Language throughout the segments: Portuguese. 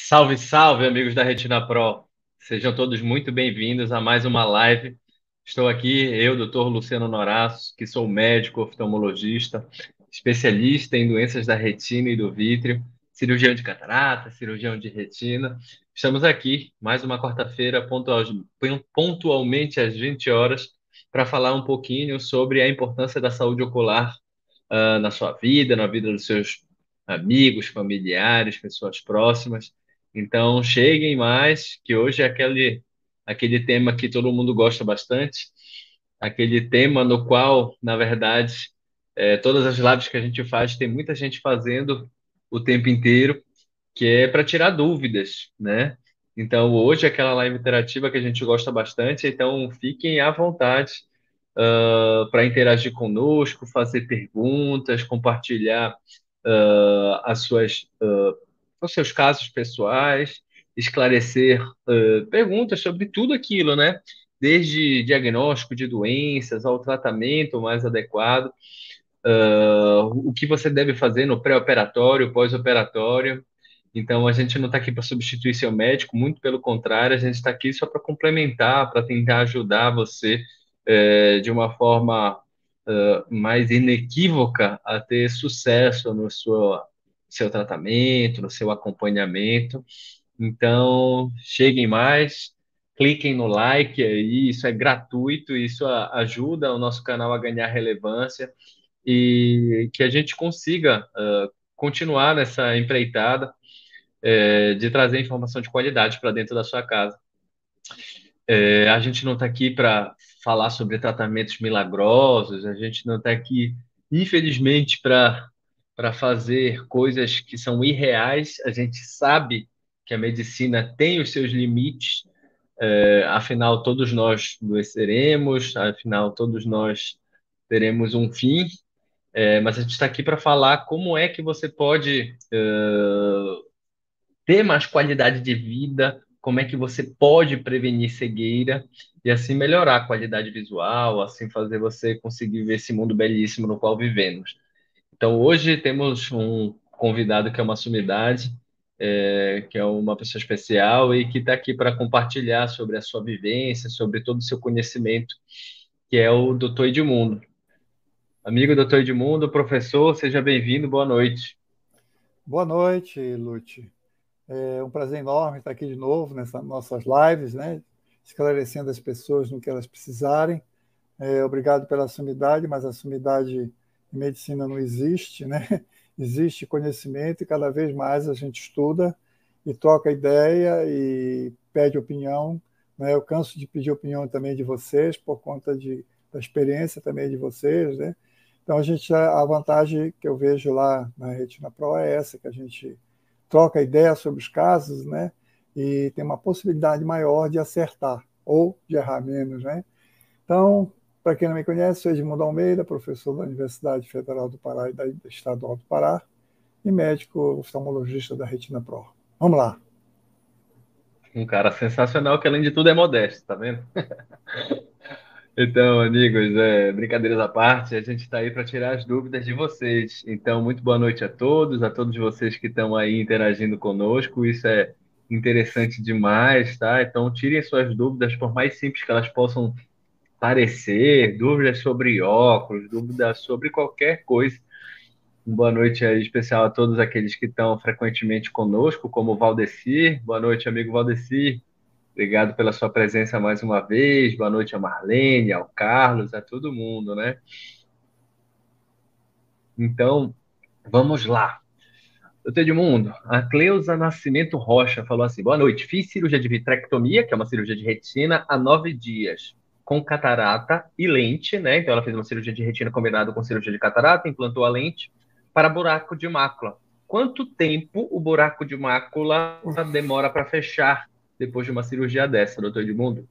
Salve, salve, amigos da Retina Pro. Sejam todos muito bem-vindos a mais uma live. Estou aqui, eu, doutor Luciano Noraço, que sou médico oftalmologista, especialista em doenças da retina e do vítreo, cirurgião de catarata, cirurgião de retina. Estamos aqui, mais uma quarta-feira, pontualmente às 20 horas, para falar um pouquinho sobre a importância da saúde ocular uh, na sua vida, na vida dos seus amigos, familiares, pessoas próximas. Então, cheguem mais, que hoje é aquele, aquele tema que todo mundo gosta bastante, aquele tema no qual, na verdade, é, todas as lives que a gente faz, tem muita gente fazendo o tempo inteiro, que é para tirar dúvidas, né? Então, hoje é aquela live interativa que a gente gosta bastante, então fiquem à vontade uh, para interagir conosco, fazer perguntas, compartilhar uh, as suas uh, os seus casos pessoais, esclarecer uh, perguntas sobre tudo aquilo, né? Desde diagnóstico de doenças ao tratamento mais adequado, uh, o que você deve fazer no pré-operatório, pós-operatório. Então, a gente não está aqui para substituir seu médico, muito pelo contrário, a gente está aqui só para complementar, para tentar ajudar você uh, de uma forma mais inequívoca a ter sucesso no sua seu tratamento, no seu acompanhamento. Então, cheguem mais, cliquem no like aí, isso é gratuito, isso ajuda o nosso canal a ganhar relevância e que a gente consiga uh, continuar nessa empreitada uh, de trazer informação de qualidade para dentro da sua casa. Uh, a gente não está aqui para falar sobre tratamentos milagrosos, a gente não está aqui, infelizmente, para para fazer coisas que são irreais. A gente sabe que a medicina tem os seus limites, é, afinal, todos nós adoeceremos, afinal, todos nós teremos um fim, é, mas a gente está aqui para falar como é que você pode é, ter mais qualidade de vida, como é que você pode prevenir cegueira e assim melhorar a qualidade visual, assim fazer você conseguir ver esse mundo belíssimo no qual vivemos. Então, hoje temos um convidado que é uma sumidade, é, que é uma pessoa especial e que está aqui para compartilhar sobre a sua vivência, sobre todo o seu conhecimento, que é o doutor Edmundo. Amigo doutor Edmundo, professor, seja bem-vindo, boa noite. Boa noite, Lute. É um prazer enorme estar aqui de novo nessas nossas lives, né? esclarecendo as pessoas no que elas precisarem. É, obrigado pela sumidade, mas a sumidade medicina não existe, né? Existe conhecimento e cada vez mais a gente estuda e troca ideia e pede opinião. Né? Eu canso de pedir opinião também de vocês por conta de, da experiência também de vocês, né? Então a gente a vantagem que eu vejo lá na Retina Pro é essa que a gente troca ideia sobre os casos, né? E tem uma possibilidade maior de acertar ou de errar menos, né? Então para quem não me conhece, sou Edmundo Almeida, professor da Universidade Federal do Pará e da Estadual do Pará, e médico oftalmologista da Retina Pro. Vamos lá. Um cara sensacional que, além de tudo, é modesto, tá vendo? então, amigos, é, brincadeiras à parte, a gente está aí para tirar as dúvidas de vocês. Então, muito boa noite a todos, a todos vocês que estão aí interagindo conosco. Isso é interessante demais, tá? Então, tirem suas dúvidas, por mais simples que elas possam parecer, dúvidas sobre óculos, dúvidas sobre qualquer coisa. Boa noite aí especial a todos aqueles que estão frequentemente conosco, como o Valdecir. Boa noite, amigo Valdecir. Obrigado pela sua presença mais uma vez. Boa noite a Marlene, ao Carlos, a todo mundo, né? Então, vamos lá. Doutor Edmundo, a Cleusa Nascimento Rocha falou assim: boa noite. Fiz cirurgia de vitrectomia, que é uma cirurgia de retina, há nove dias com catarata e lente, né? Então ela fez uma cirurgia de retina combinada com cirurgia de catarata, implantou a lente para buraco de mácula. Quanto tempo o buraco de mácula demora para fechar depois de uma cirurgia dessa, doutor Edmundo?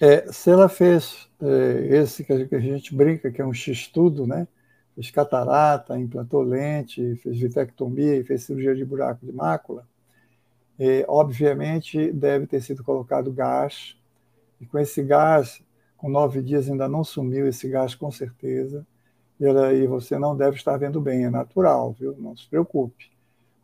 É, se ela fez é, esse que a gente brinca, que é um X-tudo, né? Fez catarata, implantou lente, fez vitectomia e fez cirurgia de buraco de mácula, é, obviamente deve ter sido colocado gás, e com esse gás com nove dias ainda não sumiu esse gás, com certeza. E aí você não deve estar vendo bem, é natural, viu? Não se preocupe.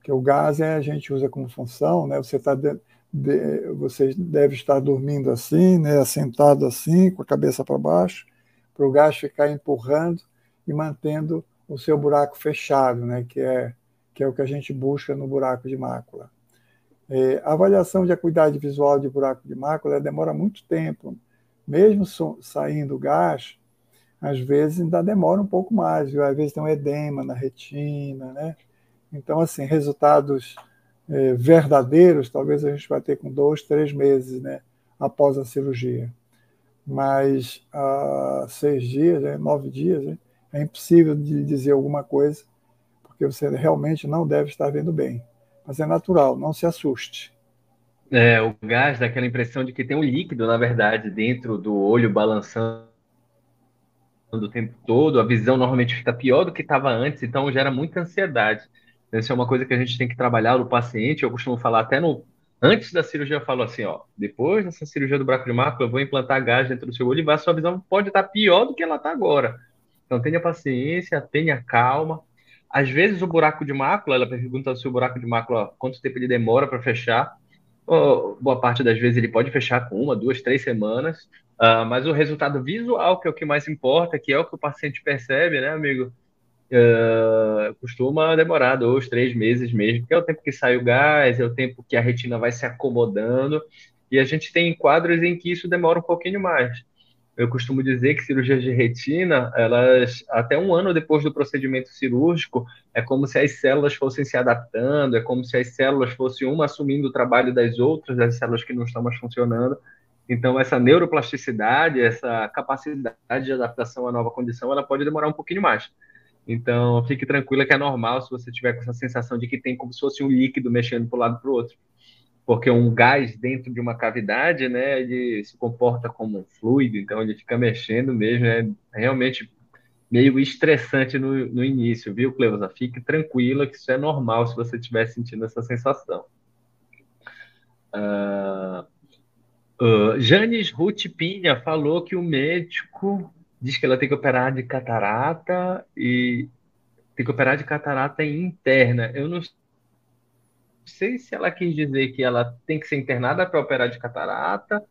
que o gás é, a gente usa como função, né? Você está de, de, você deve estar dormindo assim, né? Assentado assim, com a cabeça para baixo, para o gás ficar empurrando e mantendo o seu buraco fechado, né? Que é que é o que a gente busca no buraco de mácula. É, a avaliação de acuidade visual de buraco de mácula demora muito tempo, mesmo saindo gás, às vezes ainda demora um pouco mais, viu? às vezes tem um edema na retina, né? Então, assim, resultados é, verdadeiros, talvez a gente vai ter com dois, três meses, né, após a cirurgia. Mas há seis dias, né, nove dias, né, é impossível de dizer alguma coisa, porque você realmente não deve estar vendo bem. Mas é natural, não se assuste. É, o gás dá aquela impressão de que tem um líquido, na verdade, dentro do olho balançando o tempo todo, a visão normalmente fica pior do que estava antes, então gera muita ansiedade. Essa é uma coisa que a gente tem que trabalhar no paciente. Eu costumo falar até no antes da cirurgia, eu falo assim, ó, depois dessa cirurgia do buraco de mácula, eu vou implantar gás dentro do seu olho e a sua visão pode estar pior do que ela está agora. Então tenha paciência, tenha calma. Às vezes o buraco de mácula, ela pergunta se o buraco de mácula quanto tempo ele demora para fechar. Boa parte das vezes ele pode fechar com uma, duas, três semanas, uh, mas o resultado visual, que é o que mais importa, que é o que o paciente percebe, né, amigo? Uh, costuma demorar dois, três meses mesmo, que é o tempo que sai o gás, é o tempo que a retina vai se acomodando, e a gente tem quadros em que isso demora um pouquinho mais. Eu costumo dizer que cirurgias de retina, elas até um ano depois do procedimento cirúrgico, é como se as células fossem se adaptando, é como se as células fossem uma assumindo o trabalho das outras, as células que não estão mais funcionando. Então, essa neuroplasticidade, essa capacidade de adaptação à nova condição, ela pode demorar um pouquinho mais. Então, fique tranquila que é normal se você tiver com essa sensação de que tem como se fosse um líquido mexendo para um lado para o outro. Porque um gás dentro de uma cavidade, né, ele se comporta como um fluido, então ele fica mexendo mesmo, é realmente meio estressante no, no início, viu, Cleusa? Fique tranquila que isso é normal se você estiver sentindo essa sensação. Uh, uh, Janis Ruth Pinha falou que o médico diz que ela tem que operar de catarata e tem que operar de catarata interna. Eu não sei se ela quis dizer que ela tem que ser internada para operar de catarata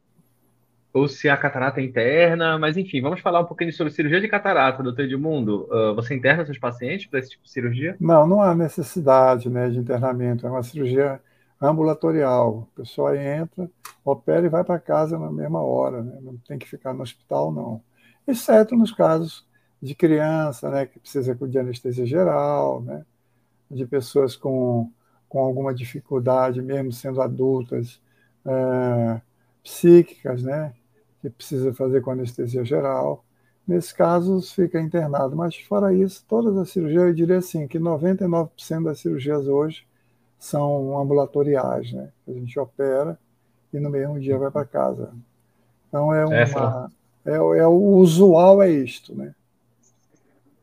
ou se a catarata é interna, mas enfim, vamos falar um pouquinho sobre cirurgia de catarata, doutor Edmundo. Uh, você interna seus pacientes para esse tipo de cirurgia? Não, não há necessidade né, de internamento, é uma cirurgia ambulatorial. A pessoa entra, opera e vai para casa na mesma hora, né? não tem que ficar no hospital, não exceto nos casos de criança, né, que precisa de anestesia geral, né, de pessoas com, com alguma dificuldade, mesmo sendo adultas, é, psíquicas, né, que precisa fazer com anestesia geral. Nesses casos, fica internado. Mas, fora isso, todas as cirurgias, eu diria assim, que 99% das cirurgias hoje são ambulatoriais, né? A gente opera e no mesmo dia vai para casa. Então, é uma, é, é o usual é isto, né?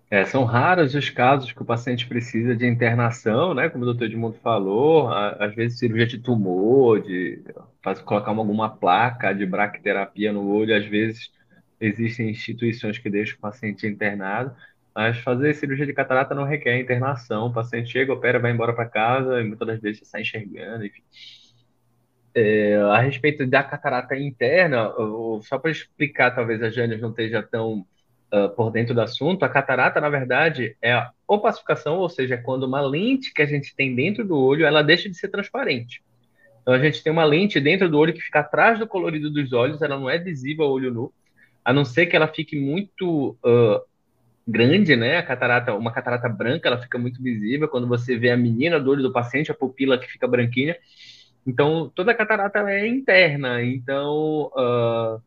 É, são raros os casos que o paciente precisa de internação, né? Como o doutor Edmundo falou, às vezes cirurgia de tumor, de fazer, colocar alguma placa de braquiterapia no olho, às vezes existem instituições que deixam o paciente internado, mas fazer cirurgia de catarata não requer internação. O paciente chega, opera, vai embora para casa e muitas das vezes sai enxergando, enfim. É, a respeito da catarata interna, só para explicar, talvez a Jânia não esteja tão uh, por dentro do assunto, a catarata, na verdade, é a opacificação, ou seja, é quando uma lente que a gente tem dentro do olho, ela deixa de ser transparente. Então, a gente tem uma lente dentro do olho que fica atrás do colorido dos olhos, ela não é visível ao olho nu, a não ser que ela fique muito uh, grande, né? A catarata, uma catarata branca, ela fica muito visível. Quando você vê a menina do olho do paciente, a pupila que fica branquinha, então, toda a catarata é interna. Então, uh,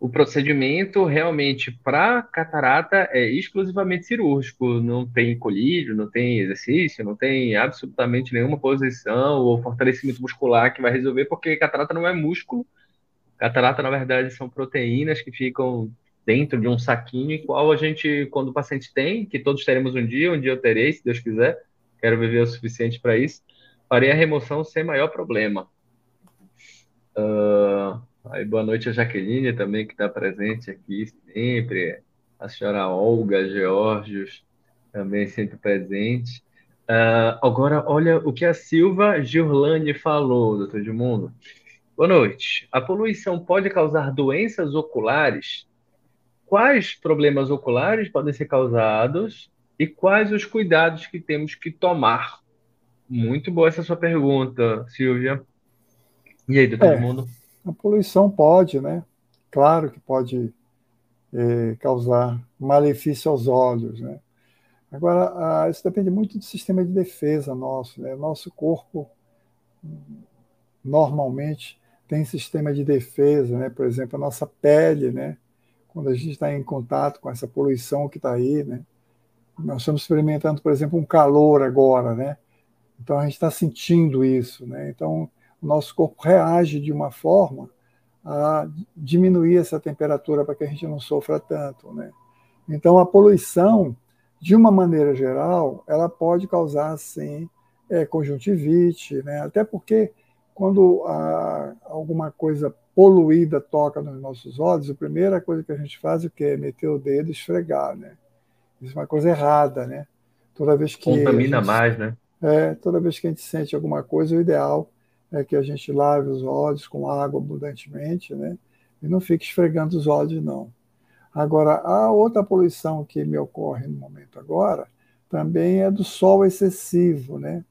o procedimento realmente para catarata é exclusivamente cirúrgico. Não tem colírio, não tem exercício, não tem absolutamente nenhuma posição ou fortalecimento muscular que vai resolver, porque catarata não é músculo. Catarata, na verdade, são proteínas que ficam dentro de um saquinho, igual a gente, quando o paciente tem, que todos teremos um dia, um dia eu terei, se Deus quiser, quero viver o suficiente para isso farei a remoção sem maior problema. Uh, aí, boa noite a Jaqueline também, que está presente aqui sempre. A senhora Olga Georgios também sempre presente. Uh, agora, olha o que a Silva Giorlani falou, doutor Edmundo. Boa noite. A poluição pode causar doenças oculares? Quais problemas oculares podem ser causados e quais os cuidados que temos que tomar? Muito boa essa sua pergunta, Silvia. E aí, doutor é, Edmundo? A poluição pode, né? Claro que pode é, causar malefício aos olhos, né? Agora, isso depende muito do sistema de defesa nosso. Né? Nosso corpo, normalmente, tem sistema de defesa, né? por exemplo, a nossa pele, né? quando a gente está em contato com essa poluição que está aí. Né? Nós estamos experimentando, por exemplo, um calor agora, né? então a gente está sentindo isso. Né? Então, o nosso corpo reage de uma forma a diminuir essa temperatura para que a gente não sofra tanto. Né? Então, a poluição de uma maneira geral, ela pode causar, sim, é, conjuntivite, né? até porque quando a, alguma coisa poluída toca nos nossos olhos, a primeira coisa que a gente faz é o quê? É meter o dedo e esfregar, né? Isso é uma coisa errada, né? Toda vez que contamina gente, mais, né? É, toda vez que a gente sente alguma coisa, o ideal é que a gente lave os olhos com água abundantemente, né? E não fique esfregando os olhos, não. Agora, a outra poluição que me ocorre no momento agora também é do sol excessivo, né?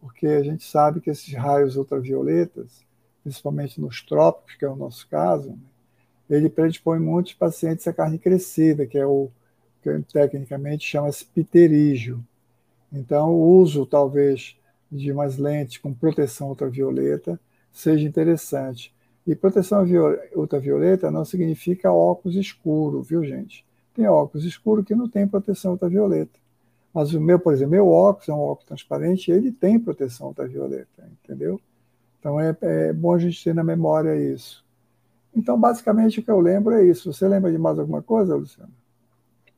Porque a gente sabe que esses raios ultravioletas, principalmente nos trópicos, que é o nosso caso, né? ele predispõe muitos pacientes à carne crescida, que é o que tecnicamente chama-se pterígio. Então, o uso, talvez, de umas lentes com proteção ultravioleta seja interessante. E proteção ultravioleta não significa óculos escuro, viu, gente? Tem óculos escuro que não tem proteção ultravioleta. Mas o meu, por exemplo, meu óculos é um óculos transparente, ele tem proteção ultravioleta, entendeu? Então é, é bom a gente ter na memória isso. Então, basicamente, o que eu lembro é isso. Você lembra de mais alguma coisa, Luciano?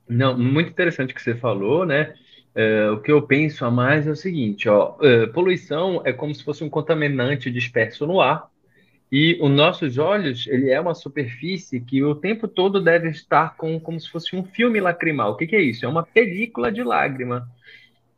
Não, muito interessante o que você falou, né? É, o que eu penso a mais é o seguinte, ó, é, poluição é como se fosse um contaminante disperso no ar e os nossos olhos, ele é uma superfície que o tempo todo deve estar com como se fosse um filme lacrimal. O que, que é isso? É uma película de lágrima.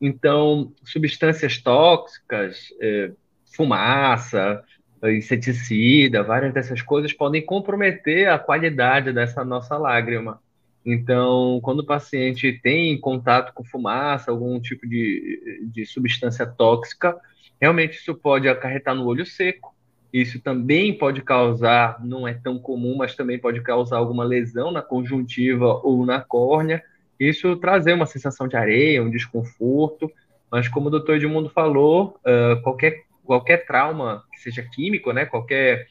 Então, substâncias tóxicas, é, fumaça, inseticida, várias dessas coisas podem comprometer a qualidade dessa nossa lágrima. Então, quando o paciente tem contato com fumaça, algum tipo de, de substância tóxica, realmente isso pode acarretar no olho seco, isso também pode causar, não é tão comum, mas também pode causar alguma lesão na conjuntiva ou na córnea. Isso trazer uma sensação de areia, um desconforto. Mas como o doutor Edmundo falou, uh, qualquer, qualquer trauma que seja químico, né, qualquer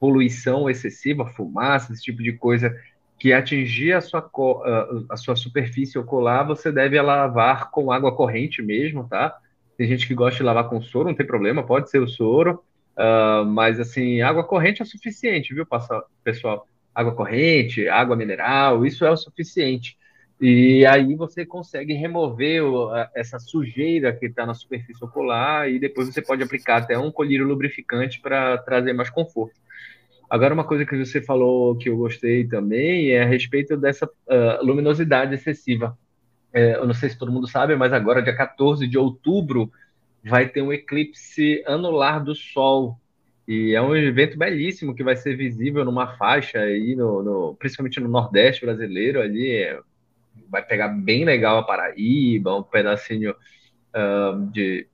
poluição excessiva, fumaça, esse tipo de coisa que atingir a sua, a sua superfície ocular, você deve lavar com água corrente mesmo, tá? Tem gente que gosta de lavar com soro, não tem problema, pode ser o soro. Uh, mas assim, água corrente é suficiente, viu, pessoal? Água corrente, água mineral, isso é o suficiente. E aí você consegue remover essa sujeira que está na superfície ocular e depois você pode aplicar até um colírio lubrificante para trazer mais conforto. Agora, uma coisa que você falou que eu gostei também é a respeito dessa uh, luminosidade excessiva. É, eu não sei se todo mundo sabe, mas agora, dia 14 de outubro, vai ter um eclipse anular do Sol. E é um evento belíssimo que vai ser visível numa faixa aí, no, no principalmente no Nordeste brasileiro, ali. É, vai pegar bem legal a Paraíba, um pedacinho uh, de,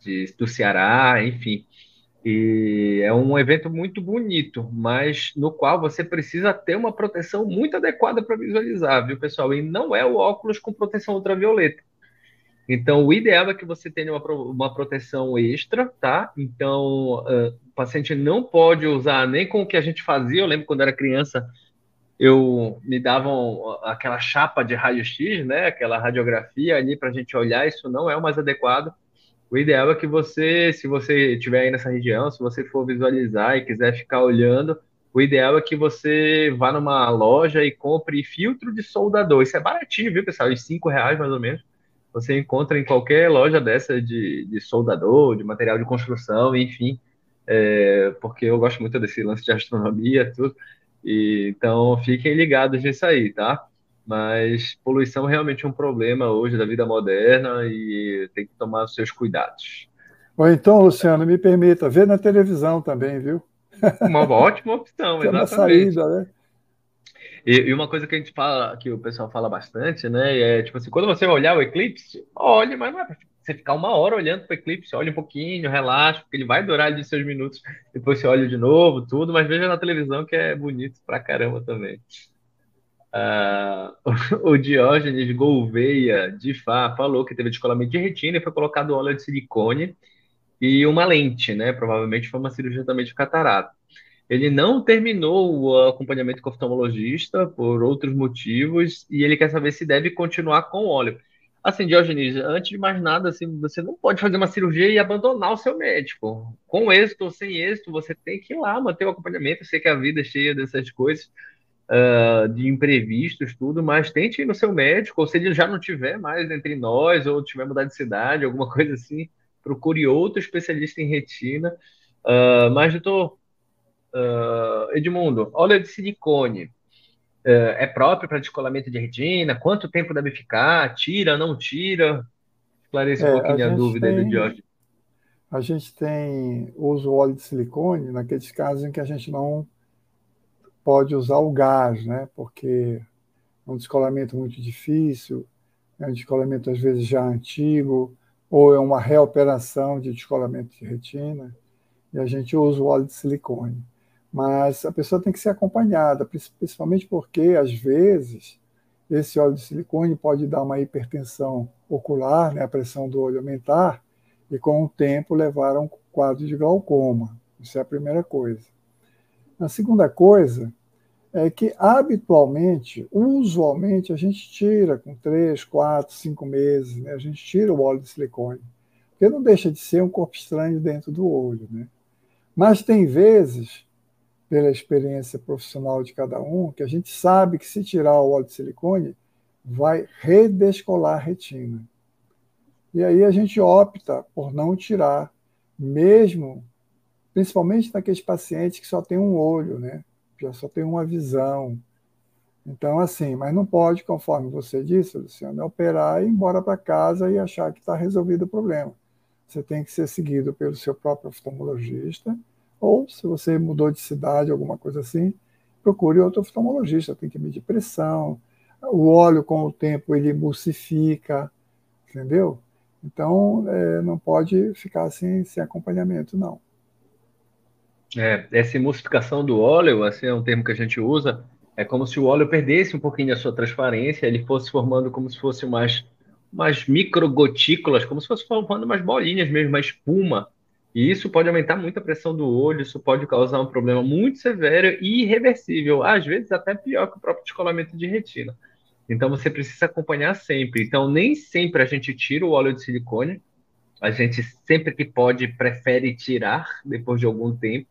de, do Ceará, enfim. E é um evento muito bonito, mas no qual você precisa ter uma proteção muito adequada para visualizar, viu, pessoal? E não é o óculos com proteção ultravioleta. Então, o ideal é que você tenha uma, uma proteção extra, tá? Então, uh, o paciente não pode usar nem com o que a gente fazia. Eu lembro quando era criança, eu me davam aquela chapa de raio-x, né? Aquela radiografia ali para a gente olhar. Isso não é o mais adequado. O ideal é que você, se você estiver aí nessa região, se você for visualizar e quiser ficar olhando, o ideal é que você vá numa loja e compre filtro de soldador. Isso é baratinho, viu, pessoal? De cinco reais mais ou menos você encontra em qualquer loja dessa de, de soldador, de material de construção, enfim, é, porque eu gosto muito desse lance de astronomia, tudo. E, então, fiquem ligados nisso aí, tá? Mas poluição realmente é um problema hoje da vida moderna e tem que tomar os seus cuidados. Ou então, Luciano, me permita, ver na televisão também, viu? Uma ótima opção, que exatamente. É uma saída, né? E, e, uma coisa que a gente fala, que o pessoal fala bastante, né? É tipo assim, quando você vai olhar o eclipse, olhe, mas não é pra você ficar uma hora olhando para o eclipse, olha um pouquinho, relaxa, porque ele vai durar ali seus minutos, depois você olha de novo, tudo, mas veja na televisão que é bonito pra caramba também. Uh, o Diógenes Gouveia de Fá falou que teve descolamento de retina e foi colocado óleo de silicone e uma lente, né? Provavelmente foi uma cirurgia também de catarata. Ele não terminou o acompanhamento com o oftalmologista por outros motivos e ele quer saber se deve continuar com o óleo. Assim, Diogenes, antes de mais nada, assim, você não pode fazer uma cirurgia e abandonar o seu médico. Com êxito ou sem êxito, você tem que ir lá manter o acompanhamento. Eu sei que a vida é cheia dessas coisas, uh, de imprevistos, tudo, mas tente ir no seu médico, ou se ele já não tiver mais entre nós, ou tiver mudado de cidade, alguma coisa assim, procure outro especialista em retina. Uh, mas, doutor uh, Edmundo, óleo de silicone uh, é próprio para descolamento de retina? Quanto tempo deve ficar? Tira, não tira? Esclareça é, um pouquinho a, a dúvida tem, do Jorge. A gente tem uso óleo de silicone naqueles casos em que a gente não pode usar o gás, né? Porque é um descolamento muito difícil, é um descolamento às vezes já antigo, ou é uma reoperação de descolamento de retina, e a gente usa o óleo de silicone. Mas a pessoa tem que ser acompanhada, principalmente porque, às vezes, esse óleo de silicone pode dar uma hipertensão ocular, né, a pressão do olho aumentar, e com o tempo levar a um quadro de glaucoma. Isso é a primeira coisa. A segunda coisa é que, habitualmente, usualmente, a gente tira com três, quatro, cinco meses, né? a gente tira o óleo de silicone, porque não deixa de ser um corpo estranho dentro do olho. Né? Mas tem vezes, pela experiência profissional de cada um, que a gente sabe que se tirar o óleo de silicone, vai redescolar a retina. E aí a gente opta por não tirar, mesmo, principalmente naqueles pacientes que só têm um olho, né? já só tem uma visão. Então, assim, mas não pode, conforme você disse, Luciano, operar e ir embora para casa e achar que está resolvido o problema. Você tem que ser seguido pelo seu próprio oftalmologista, ou se você mudou de cidade, alguma coisa assim, procure outro oftalmologista. Tem que medir pressão. O óleo, com o tempo, ele emulsifica, entendeu? Então, é, não pode ficar assim, sem acompanhamento, não. É, essa emulsificação do óleo, assim, é um termo que a gente usa, é como se o óleo perdesse um pouquinho da sua transparência, ele fosse formando como se fosse umas, umas microgotículas, como se fosse formando umas bolinhas mesmo, uma espuma. E isso pode aumentar muito a pressão do olho, isso pode causar um problema muito severo e irreversível, às vezes até pior que o próprio descolamento de retina. Então você precisa acompanhar sempre. Então nem sempre a gente tira o óleo de silicone, a gente sempre que pode prefere tirar depois de algum tempo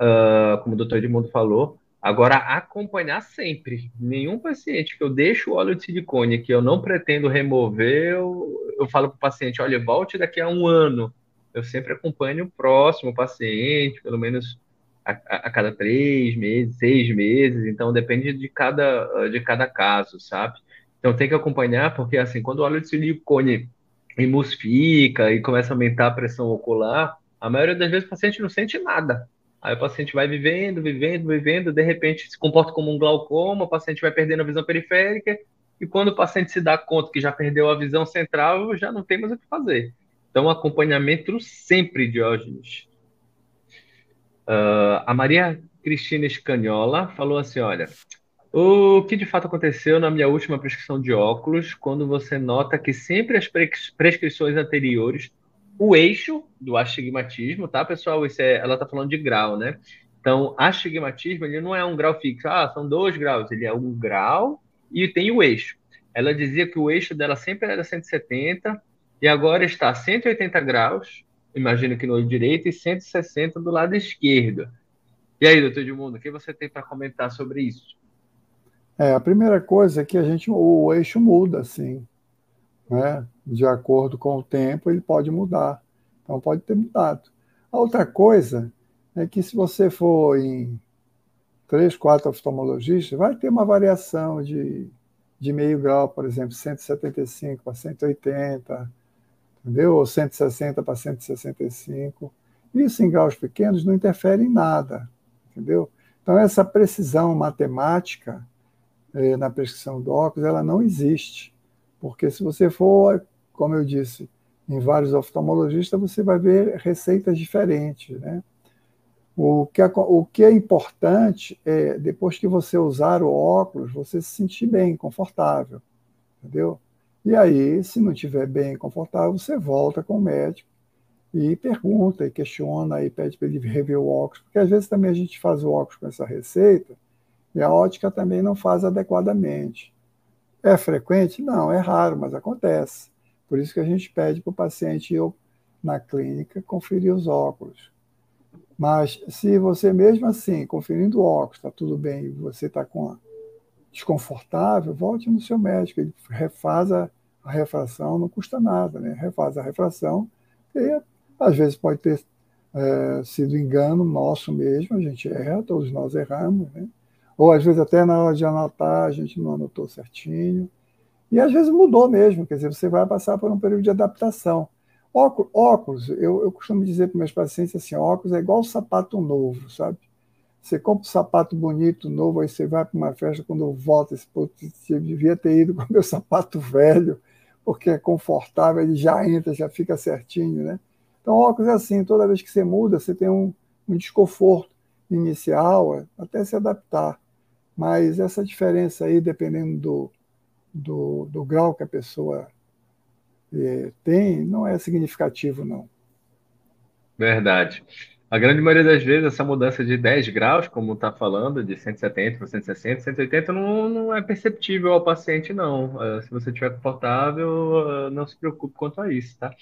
uh, como o doutor Edmundo falou. Agora, acompanhar sempre. Nenhum paciente que eu deixo o óleo de silicone que eu não pretendo remover, eu, eu falo para o paciente: olha, volte daqui a um ano. Eu sempre acompanho o próximo paciente, pelo menos a, a, cada três meses, seis meses. Então, depende de cada, de cada caso, sabe? Então, tem que acompanhar, porque assim, quando o óleo de silicone emulsifica e começa a aumentar a pressão ocular, a maioria das vezes o paciente não sente nada. Aí o paciente vai vivendo, vivendo, vivendo, de repente se comporta como um glaucoma, o paciente vai perdendo a visão periférica, e quando o paciente se dá conta que já perdeu a visão central, já não tem mais o que fazer. Então, acompanhamento sempre, Diógenes. Uh, a Maria Cristina Escaniola falou assim: olha, o que de fato aconteceu na minha última prescrição de óculos, quando você nota que sempre as prescrições anteriores o eixo do astigmatismo, tá, pessoal? Isso é, ela está falando de grau, né? Então, astigmatismo ele não é um grau fixo, ah, são dois graus, ele é um grau e tem o eixo. Ela dizia que o eixo dela sempre era 170 e agora está 180 graus, imagino que no olho direito, e 160 do lado esquerdo. E aí, doutor Edmundo, o que você tem para comentar sobre isso? É, a primeira coisa é que a gente, o eixo muda, sim né? De acordo com o tempo, ele pode mudar. Então, pode ter mudado. A outra coisa é que, se você for em três, quatro oftalmologistas, vai ter uma variação de, de meio grau, por exemplo, 175 para 180, entendeu? Ou 160 para 165. Isso em graus pequenos não interfere em nada, entendeu? Então, essa precisão matemática eh, na prescrição do óculos, ela não existe. Porque se você for, como eu disse, em vários oftalmologistas, você vai ver receitas diferentes, né? O que, é, o que é importante é, depois que você usar o óculos, você se sentir bem, confortável, entendeu? E aí, se não estiver bem, confortável, você volta com o médico e pergunta, e questiona, e pede para ele rever o óculos, porque às vezes também a gente faz o óculos com essa receita e a ótica também não faz adequadamente. É frequente? Não, é raro, mas acontece. Por isso que a gente pede para o paciente ir na clínica conferir os óculos. Mas se você mesmo assim, conferindo o óculos, está tudo bem, você está com desconfortável, volte no seu médico, ele refaz a, a refração, não custa nada, né? Refaz a refração e às vezes pode ter é, sido engano nosso mesmo, a gente erra, todos nós erramos, né? Ou às vezes até na hora de anotar a gente não anotou certinho. E às vezes mudou mesmo, quer dizer, você vai passar por um período de adaptação. Óculos, eu, eu costumo dizer para meus pacientes assim, óculos é igual sapato novo, sabe? Você compra um sapato bonito, novo, aí você vai para uma festa, quando volta, esse você devia ter ido com o meu sapato velho, porque é confortável, ele já entra, já fica certinho, né? Então, óculos é assim, toda vez que você muda, você tem um, um desconforto inicial até se adaptar. Mas essa diferença aí, dependendo do, do, do grau que a pessoa é, tem, não é significativo, não. Verdade. A grande maioria das vezes, essa mudança de 10 graus, como está falando, de 170 para 160, 180, não, não é perceptível ao paciente, não. Eh, se você estiver confortável, eh, não se preocupe quanto a isso, tá?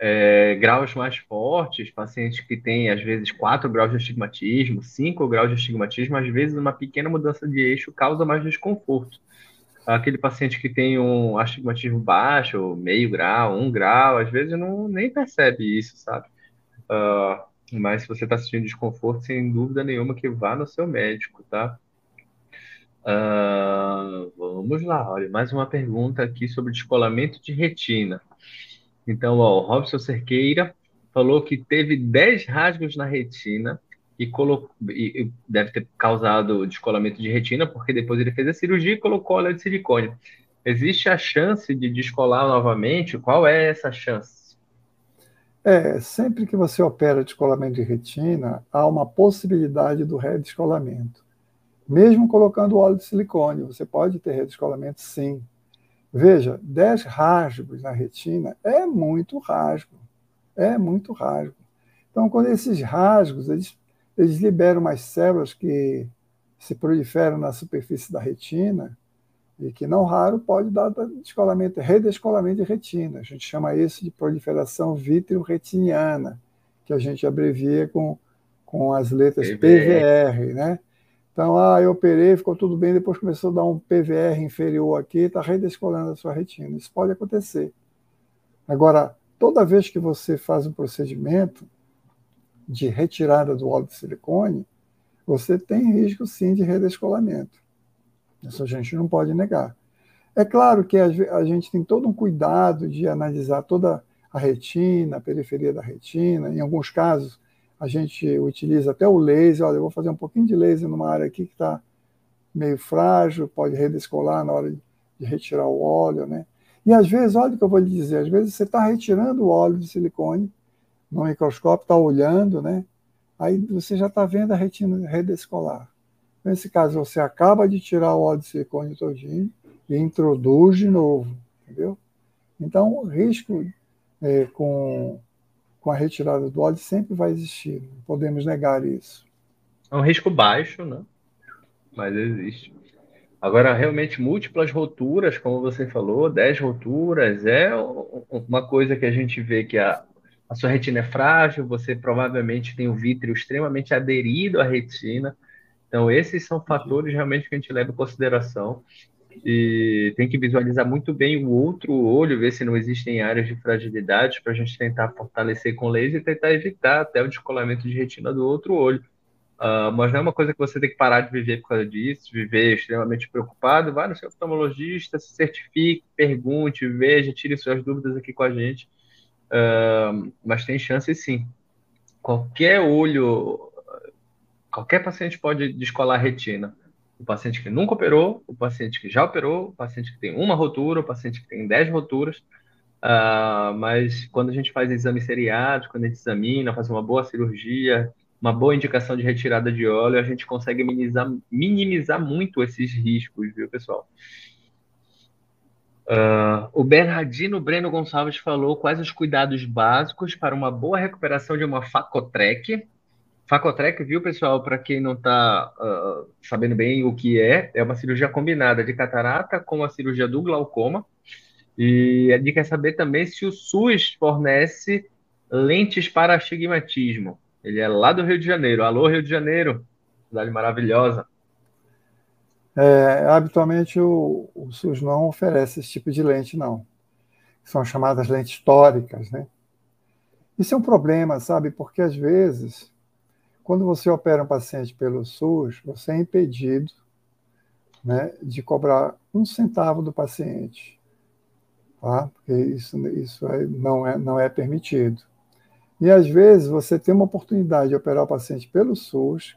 é, graus mais fortes, pacientes que têm, às vezes, 4 graus de astigmatismo, 5 graus de astigmatismo, às vezes uma pequena mudança de eixo causa mais desconforto. Aquele paciente que tem um astigmatismo baixo, meio grau, 1 grau, às vezes não nem percebe isso, sabe? Uh, mas se você está sentindo desconforto, sem dúvida nenhuma que vá no seu médico, tá? Uh, vamos lá, olha, mais uma pergunta aqui sobre descolamento de retina. Então, ó, o Robson Cerqueira falou que teve 10 rasgos na retina e, e deve ter causado descolamento de retina, porque depois ele fez a cirurgia e colocou óleo de silicone. Existe a chance de descolar novamente? Qual é essa chance? É, sempre que você opera descolamento de retina, há uma possibilidade do redescolamento. Mesmo colocando óleo de silicone, você pode ter redescolamento sim. Veja, 10 rasgos na retina é muito rasgo. É muito rasgo. Então, quando esses rasgos, eles, eles liberam umas células que se proliferam na superfície da retina e que, não raro, pode dar descolamento, redescolamento de retina. A gente chama isso de proliferação vitreoretiniana, que a gente abrevia com, com as letras PVR, PVR né? Então, ah, eu operei, ficou tudo bem, depois começou a dar um PVR inferior aqui, está redescolando a sua retina. Isso pode acontecer. Agora, toda vez que você faz um procedimento de retirada do óleo de silicone, você tem risco sim de redescolamento. Isso a gente não pode negar. É claro que a gente tem todo um cuidado de analisar toda a retina, a periferia da retina. Em alguns casos, a gente utiliza até o laser. Olha, eu vou fazer um pouquinho de laser numa área aqui que está meio frágil, pode redescolar na hora de retirar o óleo, né? E às vezes, olha o que eu vou lhe dizer, às vezes você está retirando o óleo de silicone no microscópio, está olhando, né? Aí você já está vendo a retina redescolar. Nesse caso, você acaba de tirar o óleo de silicone todinho e introduz de novo, entendeu? Então, o risco é, com com a retirada do óleo sempre vai existir, não podemos negar isso. É um risco baixo, né? Mas existe. Agora, realmente, múltiplas roturas, como você falou, 10 roturas, é uma coisa que a gente vê que a, a sua retina é frágil, você provavelmente tem o vítreo extremamente aderido à retina. Então, esses são fatores realmente que a gente leva em consideração e tem que visualizar muito bem o outro olho, ver se não existem áreas de fragilidade para a gente tentar fortalecer com laser e tentar evitar até o descolamento de retina do outro olho. Uh, mas não é uma coisa que você tem que parar de viver por causa disso, viver extremamente preocupado. Vá no seu oftalmologista, se certifique, pergunte, veja, tire suas dúvidas aqui com a gente. Uh, mas tem chance sim. Qualquer olho, qualquer paciente pode descolar retina. O paciente que nunca operou, o paciente que já operou, o paciente que tem uma rotura, o paciente que tem dez roturas. Uh, mas quando a gente faz exame seriado, quando a gente examina, faz uma boa cirurgia, uma boa indicação de retirada de óleo, a gente consegue minimizar, minimizar muito esses riscos, viu, pessoal? Uh, o Bernardino Breno Gonçalves falou quais os cuidados básicos para uma boa recuperação de uma facotrec. Facotrec, viu, pessoal, para quem não está uh, ah, sabendo bem o que é, é uma cirurgia combinada de catarata com a cirurgia do glaucoma. E gente quer saber também se o SUS fornece lentes para astigmatismo. Ele é lá do Rio de Janeiro. Alô, Rio de Janeiro, cidade maravilhosa. É, habitualmente o, o, SUS não oferece esse tipo de lente, não. São chamadas lentes históricas, né? Isso é um problema, sabe? Porque às vezes, quando você opera um paciente pelo SUS, você é impedido né, de cobrar um centavo do paciente, tá? Porque isso, isso é, não, é, não é permitido. E às vezes você tem uma oportunidade de operar o paciente pelo SUS,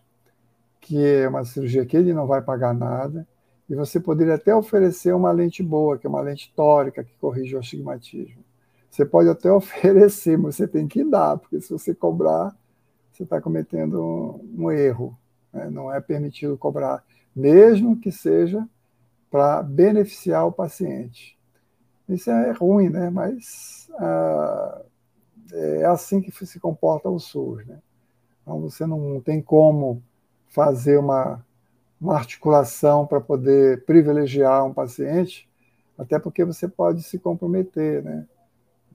que é uma cirurgia que ele não vai pagar nada, e você poderia até oferecer uma lente boa, que é uma lente tórica que corrige o astigmatismo. Você pode até oferecer, mas você tem que dar, porque se você cobrar, você está cometendo um, erro. Né? Não é permitido cobrar, mesmo que seja para beneficiar o paciente. Isso é ruim, né? mas ah, é assim que se comporta o SUS. Né? Então, você não tem como fazer uma, uma articulação para poder privilegiar um paciente, até porque você pode se comprometer, né?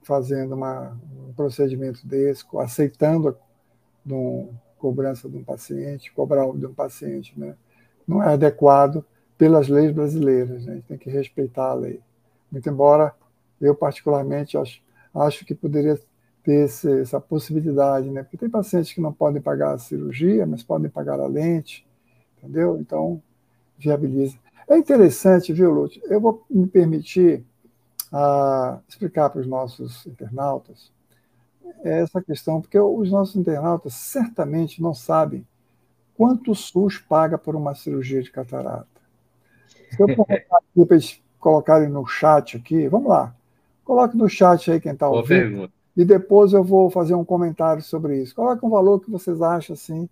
fazendo uma, um procedimento desse, aceitando a um, cobrança de um paciente, cobrar de um paciente. Né? Não é adequado pelas leis brasileiras, né? a gente tem que respeitar a lei. Muito embora eu, particularmente, acho, acho que poderia ter esse, essa possibilidade, né? Porque tem pacientes que não podem pagar a cirurgia, mas podem pagar a lente, entendeu? Então, viabiliza. É interessante, viu, Lúcio? Eu vou me permitir ah, explicar para os nossos internautas essa questão, porque os nossos internautas certamente não sabem quanto o SUS paga por uma cirurgia de catarata. Se eu colocar aqui para eles colocarem no chat aqui, vamos lá. Coloque no chat aí quem está ouvindo. Pergunta e depois eu vou fazer um comentário sobre isso. Coloque um valor que vocês acham assim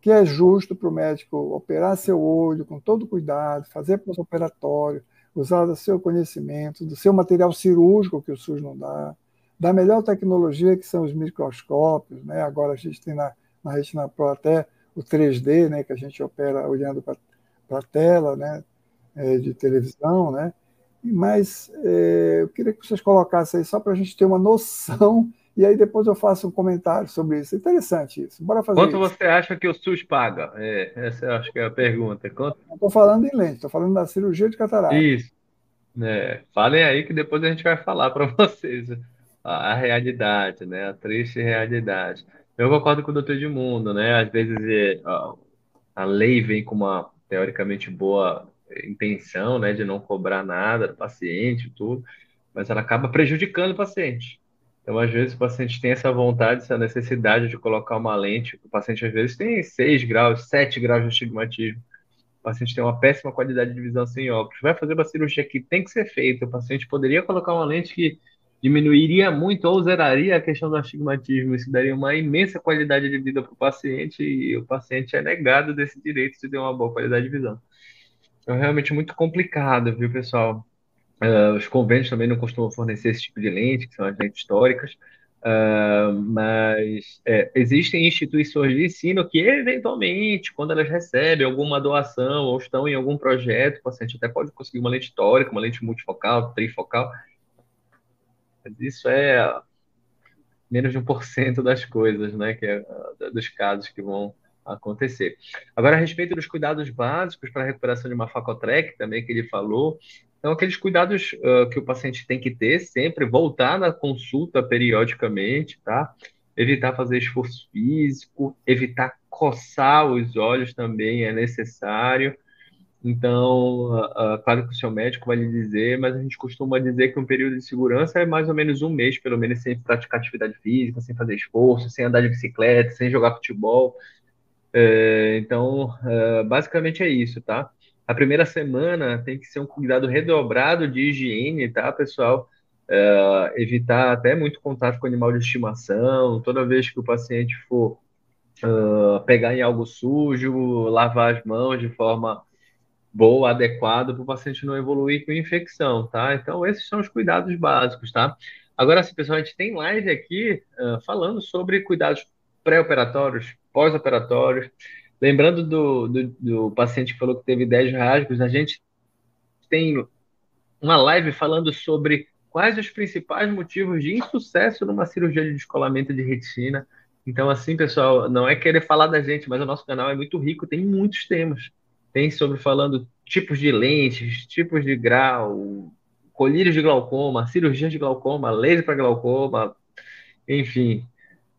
que é justo para o médico operar seu olho com todo cuidado, fazer pós-operatório, usar do seu conhecimento, do seu material cirúrgico que o SUS não dá, da melhor tecnologia que são os microscópios, né? Agora a gente tem na, na Retina Pro até o 3D, né? Que a gente opera olhando para a tela, né? É, de televisão, né? Mas é, eu queria que vocês colocassem aí só para a gente ter uma noção, e aí depois eu faço um comentário sobre isso. Interessante isso. Bora fazer Quanto isso. você acha que o SUS paga? É, essa eu acho que é a pergunta. Quanto... Estou falando em lente, estou falando da cirurgia de catarata. Isso. É, falem aí que depois a gente vai falar para vocês a, a, realidade, né? A triste realidade. Eu concordo com o doutor Edmundo, né? Às vezes é, a, a lei vem com uma teoricamente boa intenção, né, de não cobrar nada do paciente, tudo, mas ela acaba prejudicando o paciente. Então, às vezes, o paciente tem essa vontade, essa necessidade de colocar uma lente. O paciente, às vezes, tem 6 graus, 7 graus de astigmatismo. O paciente tem uma péssima qualidade de visão sem óculos. Vai fazer uma cirurgia que tem que ser feita. O paciente poderia colocar uma lente que diminuiria muito ou zeraria a questão do astigmatismo. Isso daria uma imensa qualidade de vida para o paciente e o paciente é negado desse direito de ter uma boa qualidade de visão. É realmente muito complicado, viu, pessoal? Uh, os convênios também não costumam fornecer esse tipo de lente, que são as lentes históricas, uh, mas é, existem instituições de ensino que, eventualmente, quando elas recebem alguma doação ou estão em algum projeto, o paciente até pode conseguir uma lente histórica, uma lente multifocal, trifocal. Mas isso é menos de 1% das coisas, né, que é, dos casos que vão acontecer. Agora, a respeito dos cuidados básicos para a recuperação de uma facotrec, também que ele falou, então, aqueles cuidados uh, que o paciente tem que ter sempre, voltar na consulta periodicamente, tá? evitar fazer esforço físico, evitar coçar os olhos também é necessário. Então, uh, claro que o seu médico vai lhe dizer, mas a gente costuma dizer que um período de segurança é mais ou menos um mês, pelo menos, sem praticar atividade física, sem fazer esforço, sem andar de bicicleta, sem jogar futebol. É, então, é, basicamente é isso, tá? A primeira semana tem que ser um cuidado redobrado de higiene, tá, pessoal? É, evitar até muito contato com animal de estimação. Toda vez que o paciente for pegar em algo sujo, lavar as mãos de forma boa, adequada, para o paciente não evoluir com infecção, tá? Então, esses são os cuidados básicos, tá? Agora, assim, pessoal, a gente tem live aqui uh, falando sobre cuidados pré-operatórios, pós-operatórios. Lembrando do, do, do, paciente que falou que teve 10 rasgos, a gente tem uma live falando sobre quais os principais motivos de insucesso numa cirurgia de descolamento de retina. Então, assim, pessoal, não é querer falar da gente, mas o nosso canal é muito rico, tem muitos temas. Tem sobre falando tipos de lentes, tipos de grau, colírios de glaucoma, cirurgias de glaucoma, laser para glaucoma, enfim,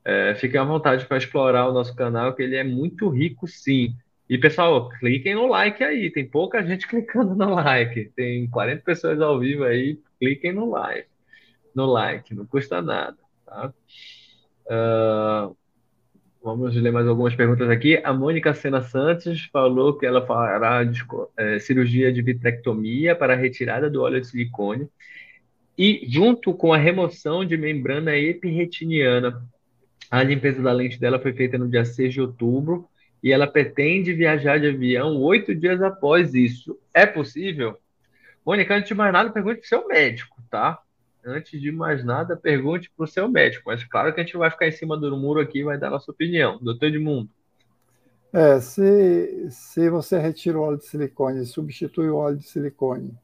é, fiquem à vontade para explorar o nosso canal, que ele é muito rico, sim. E, pessoal, cliquem no like aí. Tem pouca gente clicando no like. Tem 40 pessoas ao vivo aí. Cliquem no like. No like, não custa nada. Tá? Uh, vamos ler mais algumas perguntas aqui. A Mônica Sena Santos falou que ela fará de, é, cirurgia de vitrectomia para a retirada do óleo de silicone e junto com a remoção de membrana epirretiniana a limpeza da lente dela foi feita no dia 6 de outubro e ela pretende viajar de avião oito dias após isso. É possível? Mônica, antes de mais nada, pergunte para o seu médico, tá? Antes de mais nada, pergunte para o seu médico. Mas claro que a gente vai ficar em cima do muro aqui e vai dar nossa opinião. Doutor Edmundo. É, se, se você retira o óleo de silicone e substitui o óleo de silicone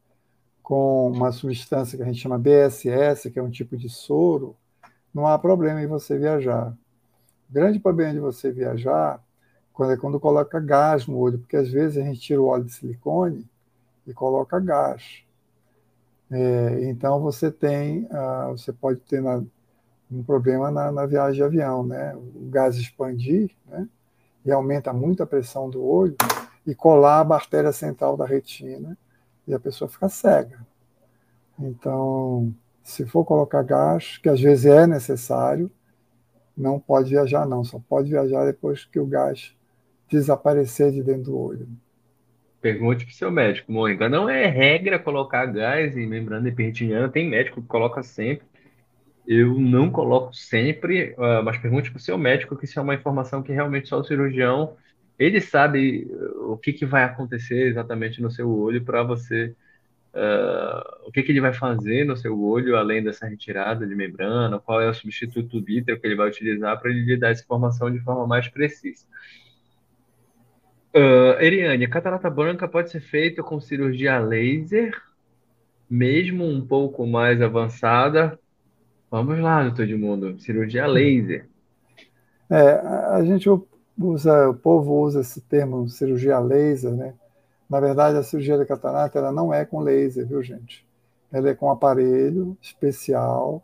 com uma substância que a gente chama BSS, que é um tipo de soro, não há problema em você viajar. O grande problema de você viajar quando é quando coloca gás no olho, porque às vezes a gente tira o óleo de silicone e coloca gás. É, então você tem, uh, você pode ter na, um problema na, na, viagem de avião, né? O gás expandir, né? E aumenta muito a pressão do olho e colar a artéria central da retina e a pessoa fica cega. Então, se for colocar gás, que às vezes é necessário, não pode viajar, não. Só pode viajar depois que o gás desaparecer de dentro do olho. Pergunte para o seu médico, Mônica. Não é regra colocar gás em membrana epirretiniana, tem médico que coloca sempre. Eu não coloco sempre, ah, mas pergunte para o seu médico que isso é uma informação que realmente só o cirurgião ele sabe o que, que vai acontecer exatamente no seu olho para você uh, o que, que, ele vai fazer no seu olho, além dessa retirada de membrana, qual é o substituto vítreo que ele vai utilizar para lhe dar essa informação de forma mais precisa. Uh, Eriane, catarata branca pode ser feita com cirurgia laser, mesmo um pouco mais avançada. Vamos lá, doutor Edmundo, cirurgia laser. É, a gente usa, o povo usa esse termo cirurgia laser, né? Na verdade, a cirurgia da catarata ela não é com laser, viu, gente? Ela é com aparelho especial,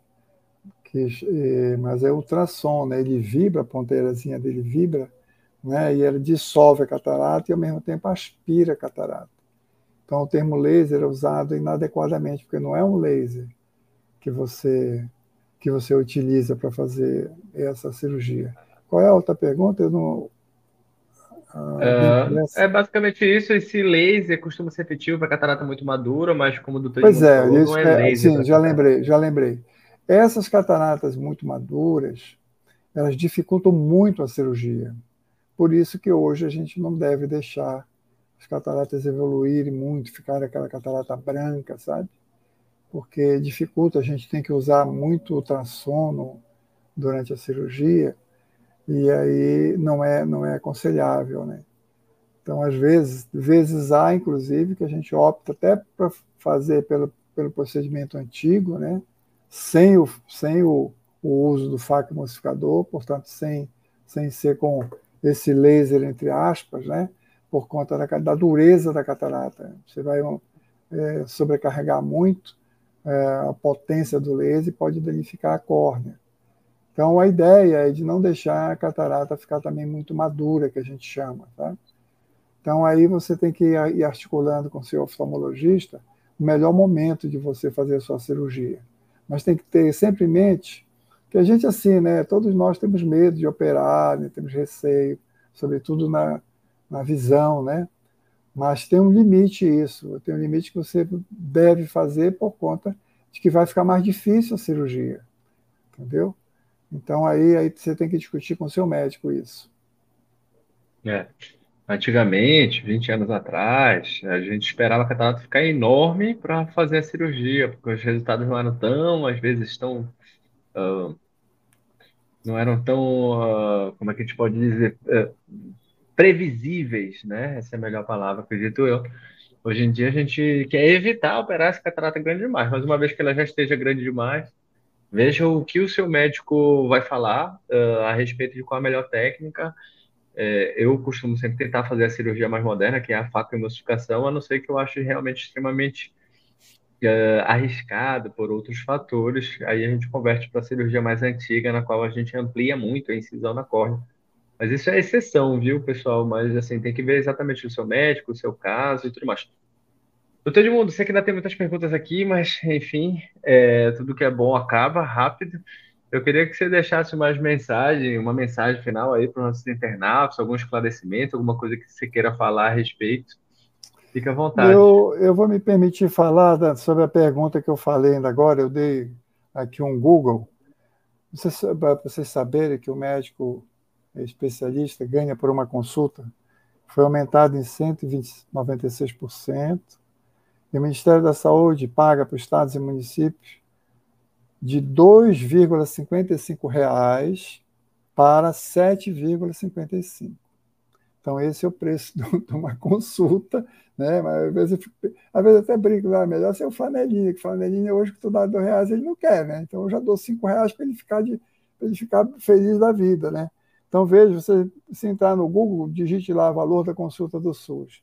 que, eh, mas é ultrassom, né? Ele vibra, a ponteirazinha dele vibra, né? E ele dissolve a catarata e ao mesmo tempo aspira a catarata. Então, o termo laser é usado inadequadamente, porque não é um laser que você que você utiliza para fazer essa cirurgia. Qual é a outra pergunta? Eu não, ah, é basicamente isso. Esse laser costuma ser efetivo para catarata muito madura, mas como o doutor Pois é, falou, não é, é laser. Sim, já lembrei, já lembrei. Essas cataratas muito maduras, elas dificultam muito a cirurgia. Por isso que hoje a gente não deve deixar as cataratas evoluírem muito, ficar aquela catarata branca, sabe? Porque dificulta, a gente tem que usar muito ultrassono durante a cirurgia e aí não é não é aconselhável, né? Então, às vezes, vezes há, inclusive, que a gente opta até para fazer pelo, pelo procedimento antigo, né? sem, o, sem o, o uso do faco emulsificador, portanto, sem, sem ser com esse laser, entre aspas, né? por conta da, da dureza da catarata. Você vai é, sobrecarregar muito é, a potência do laser e pode danificar a córnea. Então, a ideia é de não deixar a catarata ficar também muito madura, que a gente chama. Tá? Então, aí você tem que ir articulando com o seu oftalmologista o melhor momento de você fazer a sua cirurgia. Mas tem que ter sempre em mente que a gente, assim, né, todos nós temos medo de operar, né, temos receio, sobretudo na, na visão, né? Mas tem um limite isso, tem um limite que você deve fazer por conta de que vai ficar mais difícil a cirurgia, entendeu? Então aí, aí você tem que discutir com o seu médico isso. É. Antigamente, 20 anos atrás, a gente esperava a catarata ficar enorme para fazer a cirurgia, porque os resultados não eram tão, às vezes, tão. Uh, não eram tão. Uh, como é que a gente pode dizer? Uh, previsíveis, né? Essa é a melhor palavra, acredito eu. Hoje em dia a gente quer evitar operar essa catarata grande demais, mas uma vez que ela já esteja grande demais, veja o que o seu médico vai falar uh, a respeito de qual a melhor técnica. É, eu costumo sempre tentar fazer a cirurgia mais moderna, que é a faca emulsificação, a não ser que eu ache realmente extremamente uh, arriscado por outros fatores. Aí a gente converte para a cirurgia mais antiga, na qual a gente amplia muito a incisão na córnea mas isso é exceção, viu, pessoal? Mas assim, tem que ver exatamente o seu médico, o seu caso e tudo mais. Doutor Edmundo, sei que ainda tem muitas perguntas aqui, mas enfim, é, tudo que é bom acaba rápido. Eu queria que você deixasse mais mensagem, uma mensagem final aí para os nossos internautas, algum esclarecimento, alguma coisa que você queira falar a respeito. Fique à vontade. Eu, eu vou me permitir falar da, sobre a pergunta que eu falei ainda agora. Eu dei aqui um Google. Para vocês saberem que o médico especialista ganha por uma consulta foi aumentado em 196%, e o Ministério da Saúde paga para os estados e municípios de R$ 2,55 para R$ 7,55. Então, esse é o preço de uma consulta, né? Mas às vezes, às vezes até brinco, lá, ah, melhor ser o flanelinha, que flanelinha hoje que tu dá dois reais ele não quer, né? Então eu já dou cinco reais para ele ficar de, ele ficar feliz da vida, né? Então, veja, você se entrar no Google, digite lá valor da consulta do SUS.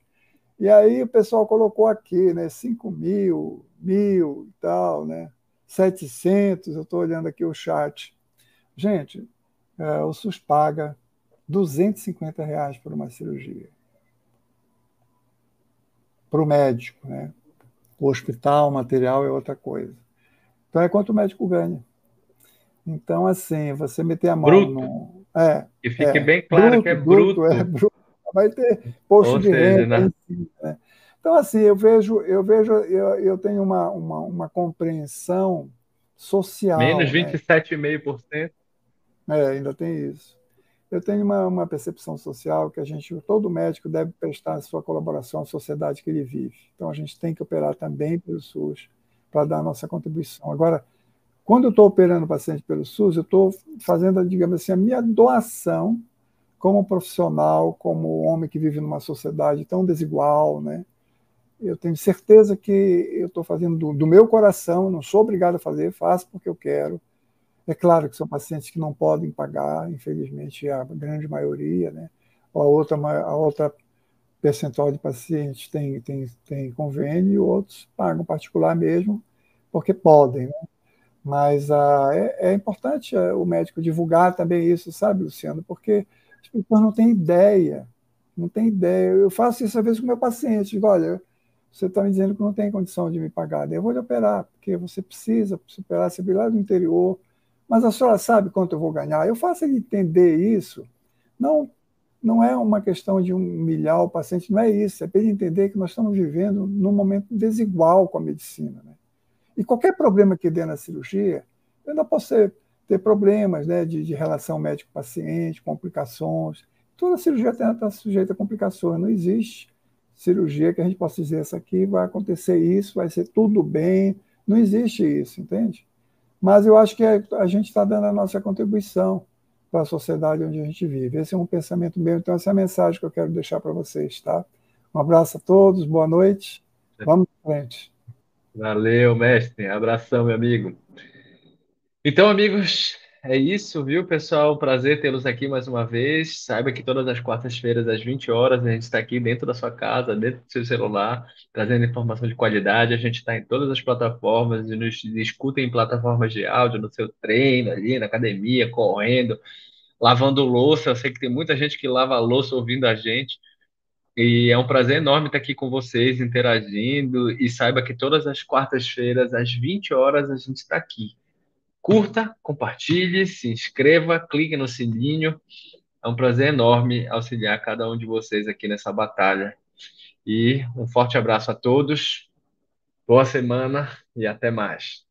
E aí o pessoal colocou aqui, né, 5 mil, mil e tal, né, 700, eu estou olhando aqui o chat. Gente, é, o SUS paga 250 reais por uma cirurgia. Para o médico, né? O hospital, o material é outra coisa. Então é quanto o médico ganha. Então, assim, você meter a mão Bruto. no. É, que fique é, bem claro bruto, que é bruto. bruto. É bruto. Vai ter posto Ou de seja, renda. Né? né? Então, assim, eu vejo, eu vejo, eu, eu tenho uma, uma, uma compreensão social. Menos 27,5%. Né? É, ainda tem isso. Eu tenho uma, uma percepção social que a gente, todo médico deve prestar a sua colaboração à sociedade que ele vive. Então, a gente tem que operar também pelo SUS para dar a nossa contribuição. Agora, quando eu estou operando paciente pelo SUS, eu estou fazendo, digamos assim, a minha doação como profissional, como homem que vive numa sociedade tão desigual, né? Eu tenho certeza que eu estou fazendo do, do, meu coração, não sou obrigado a fazer, faço porque eu quero. É claro que são pacientes que não podem pagar, infelizmente, a grande maioria, né? A outra, a outra percentual de pacientes tem, tem, tem convênio e outros pagam particular mesmo, porque podem, né? Mas ah, é, é, importante ah, o médico divulgar também isso, sabe, Luciano? Porque as pessoas não têm ideia, não têm ideia. Eu faço isso às vezes com meu paciente, digo, olha, você está me dizendo que não tem condição de me pagar, eu vou lhe operar, porque você precisa operar, você lá do interior, mas a senhora sabe quanto eu vou ganhar? Eu faço ele entender isso, não não é uma questão de humilhar o paciente, não é isso, é para ele entender que nós estamos vivendo num momento desigual com a medicina. Né? E qualquer problema que dê na cirurgia, ainda posso ter problemas né, de, de relação médico-paciente, complicações. Toda cirurgia está sujeita a complicações, não existe cirurgia que a gente possa dizer essa aqui vai acontecer isso, vai ser tudo bem. Não existe isso, entende? Mas eu acho que a gente está dando a nossa contribuição para a sociedade onde a gente vive. Esse é um pensamento meu, então essa é a mensagem que eu quero deixar para vocês, tá? Um abraço a todos, boa noite. Vamos em frente. Valeu, mestre. Abração, meu amigo. Então, amigos, É isso, viu, pessoal? Prazer tê-los aqui mais uma vez. Saiba que todas as quartas-feiras, às 20 horas, a gente está aqui dentro da sua casa, dentro do seu celular, trazendo informação de qualidade. A gente está em todas as plataformas e nos escuta em plataformas de áudio, no seu treino, ali na academia, correndo, lavando louça. Eu sei que tem muita gente que lava louça ouvindo a gente. E é um prazer enorme estar aqui com vocês, interagindo. E saiba que todas as quartas-feiras, às 20 horas, a gente está aqui. Curta, compartilhe, se inscreva, clique no sininho. É um prazer enorme auxiliar cada um de vocês aqui nessa batalha. E um forte abraço a todos, boa semana e até mais.